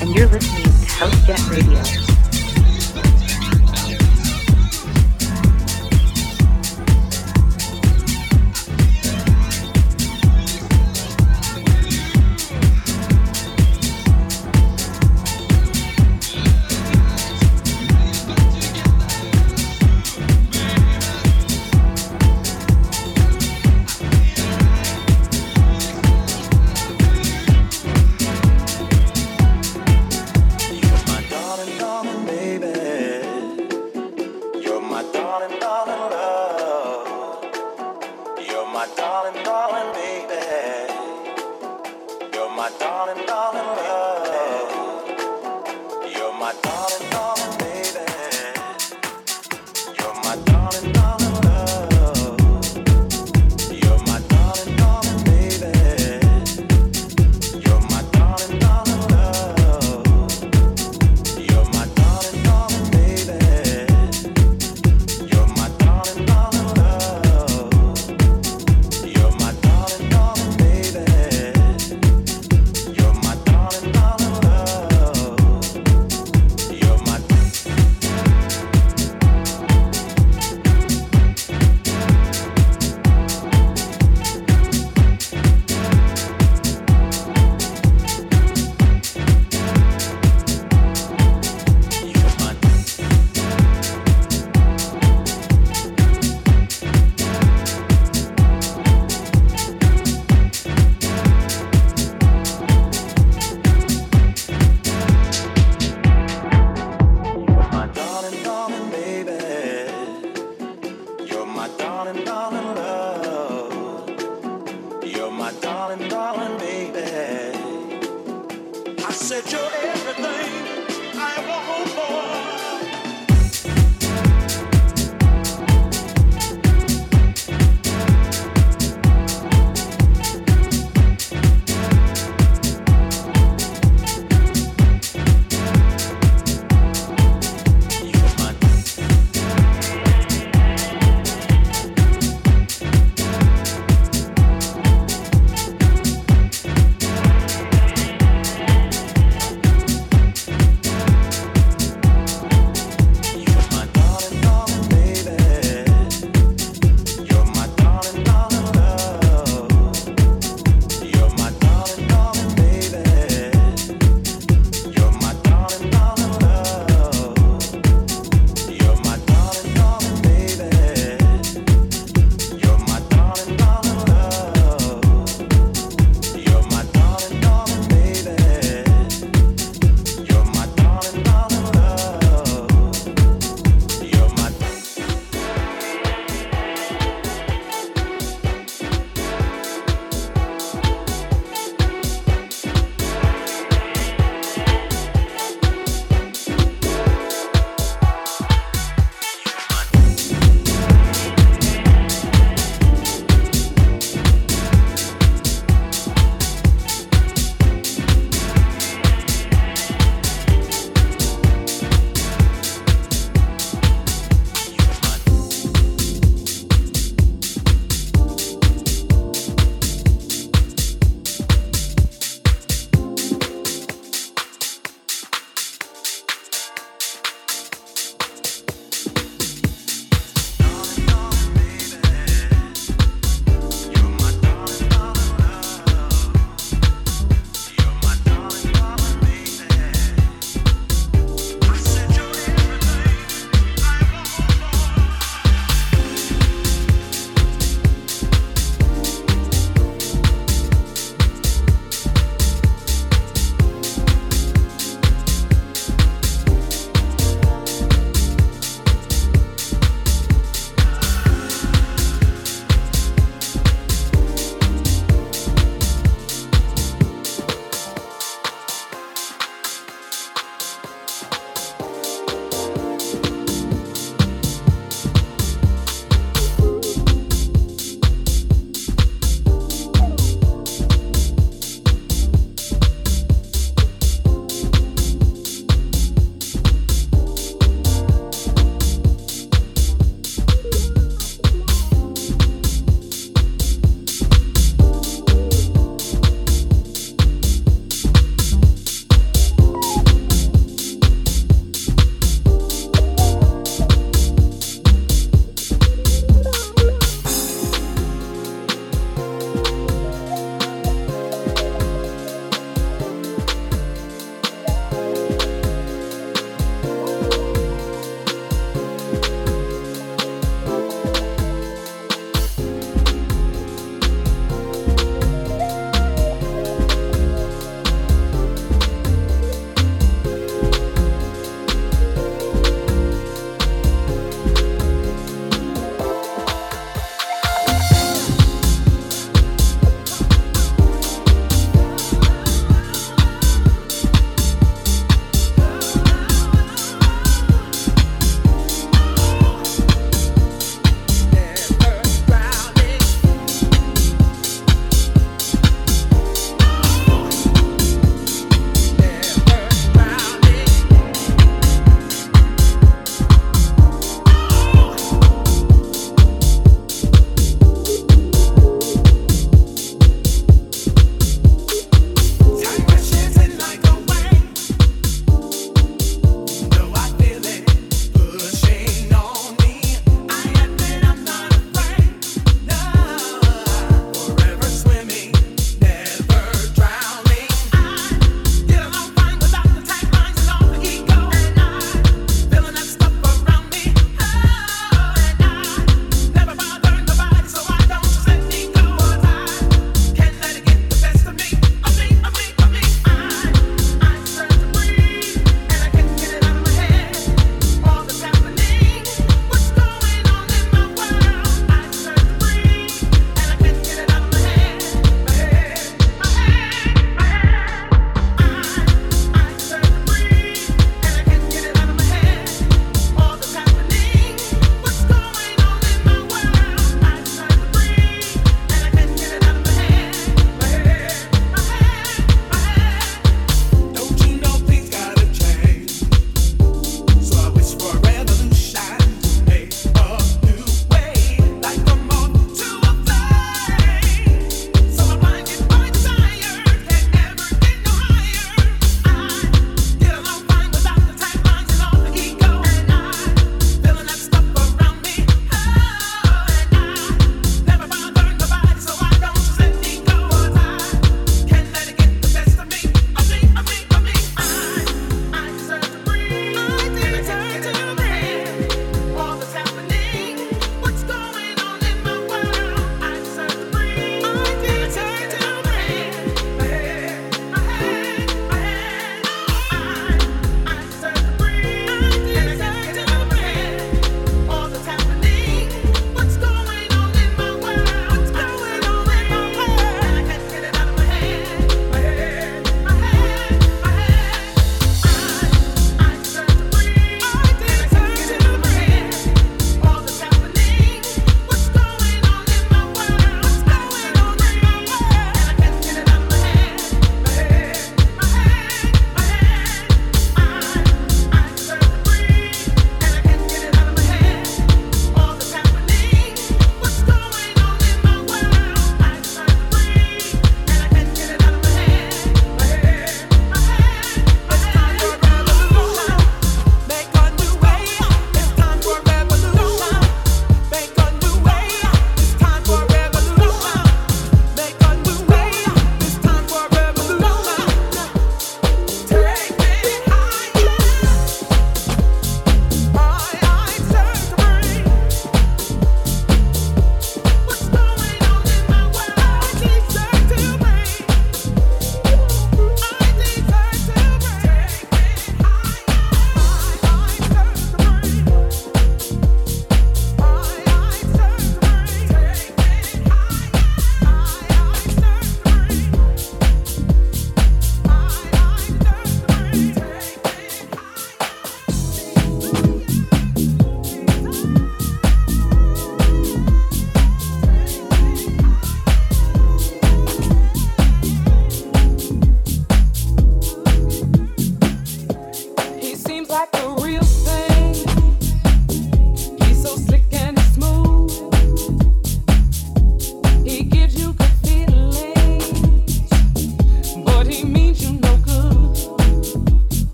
and you're listening to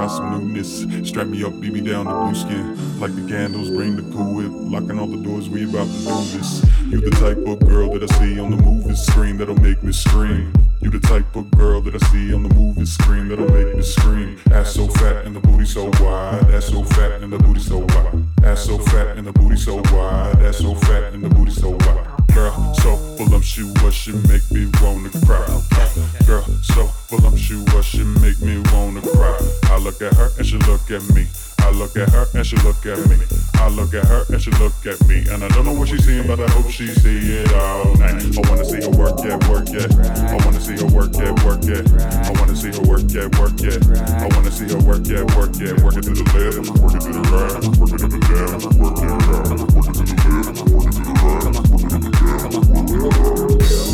House some newness. Strap me up, beat me down to blue skin. Like the candles, bring the cool whip. Locking all the doors, we about to do this. You the type of girl that I see on the look at her and she look at me. I look at her and she look at me. I look at her and she look at me. And I don't know what she's seeing, but I hope she see it all night. I wanna see her work it, work it. I wanna see her work it, work it. I wanna see her work it, work it. I wanna see her work it, work it. Work it to the left, work it to the right, work it to the left, work it out. Work it to the left, work it to the right, work it to the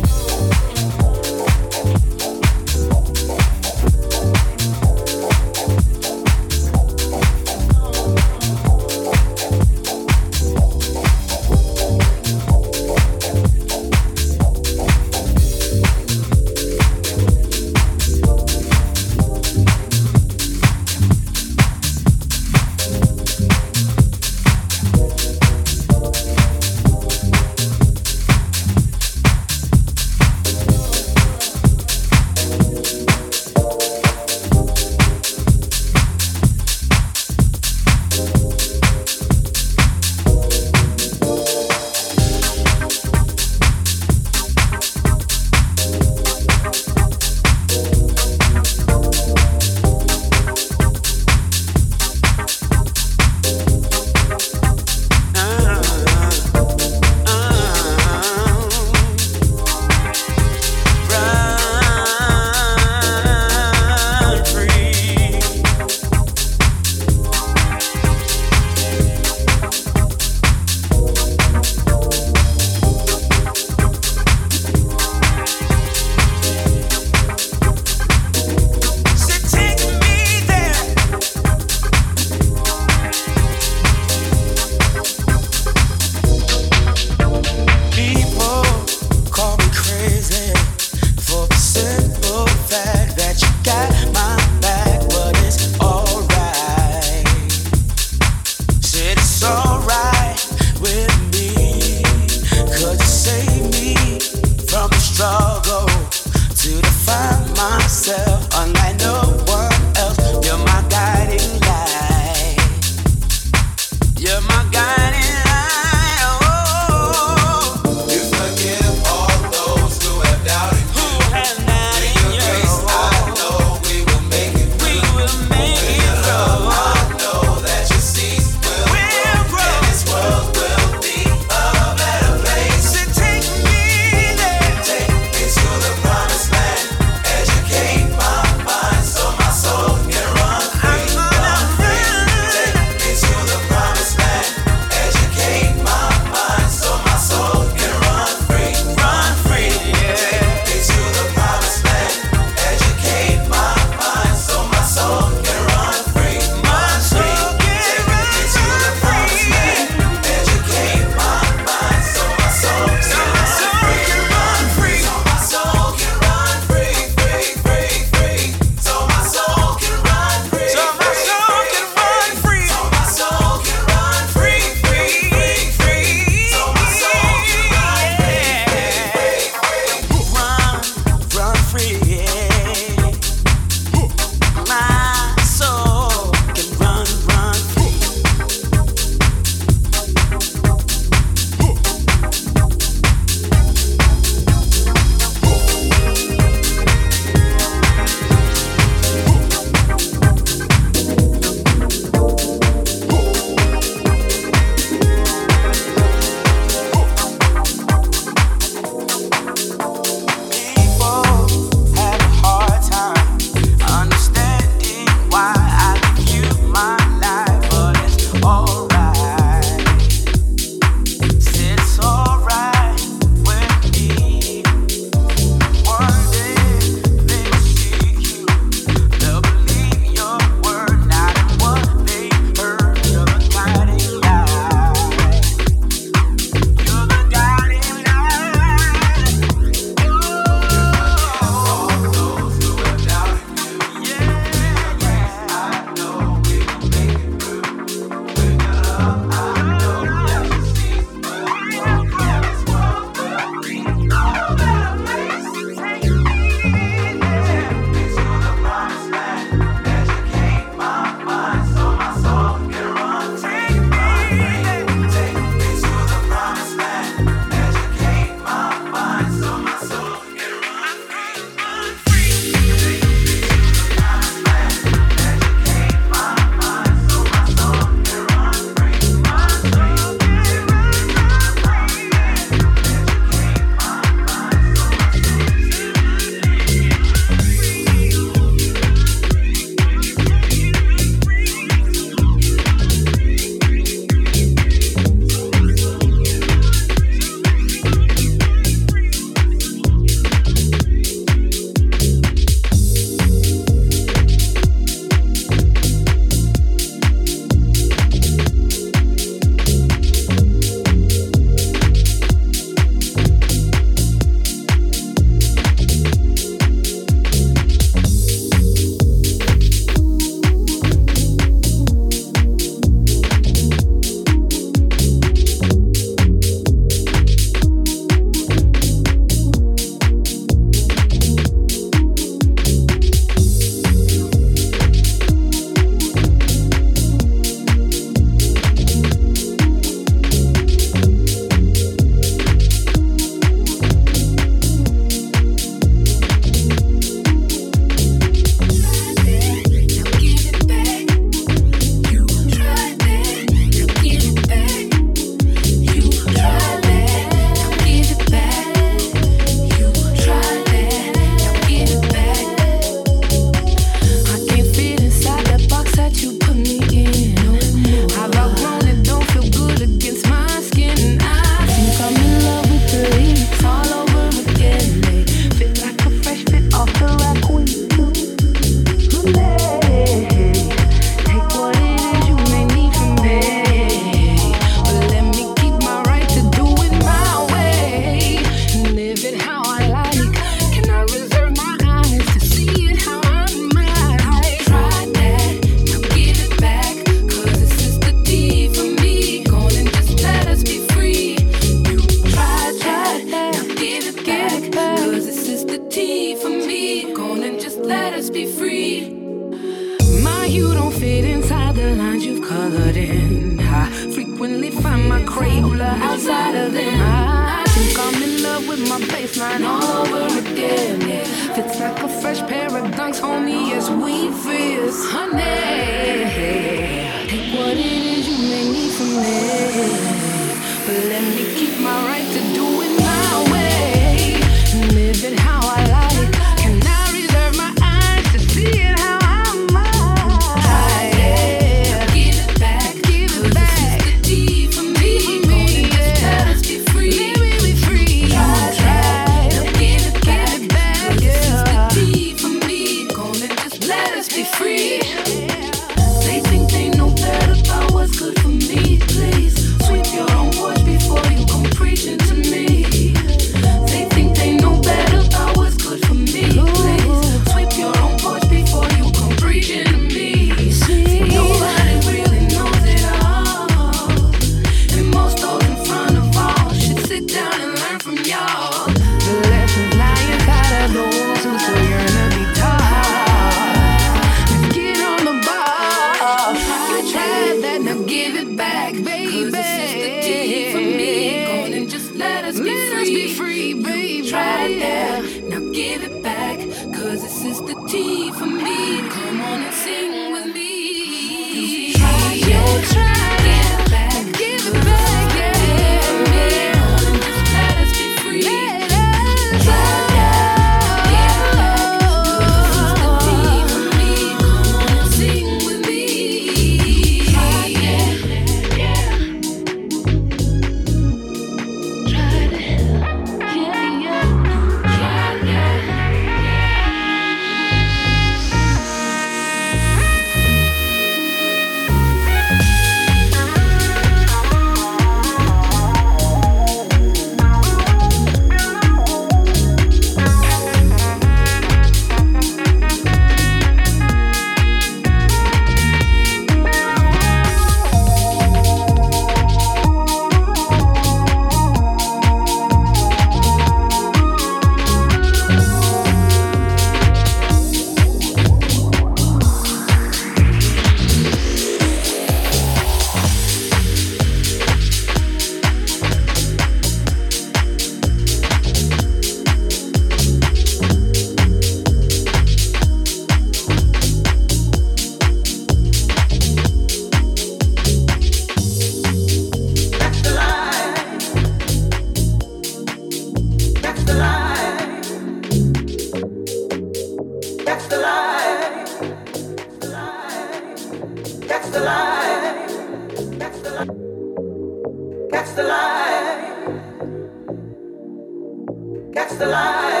lead you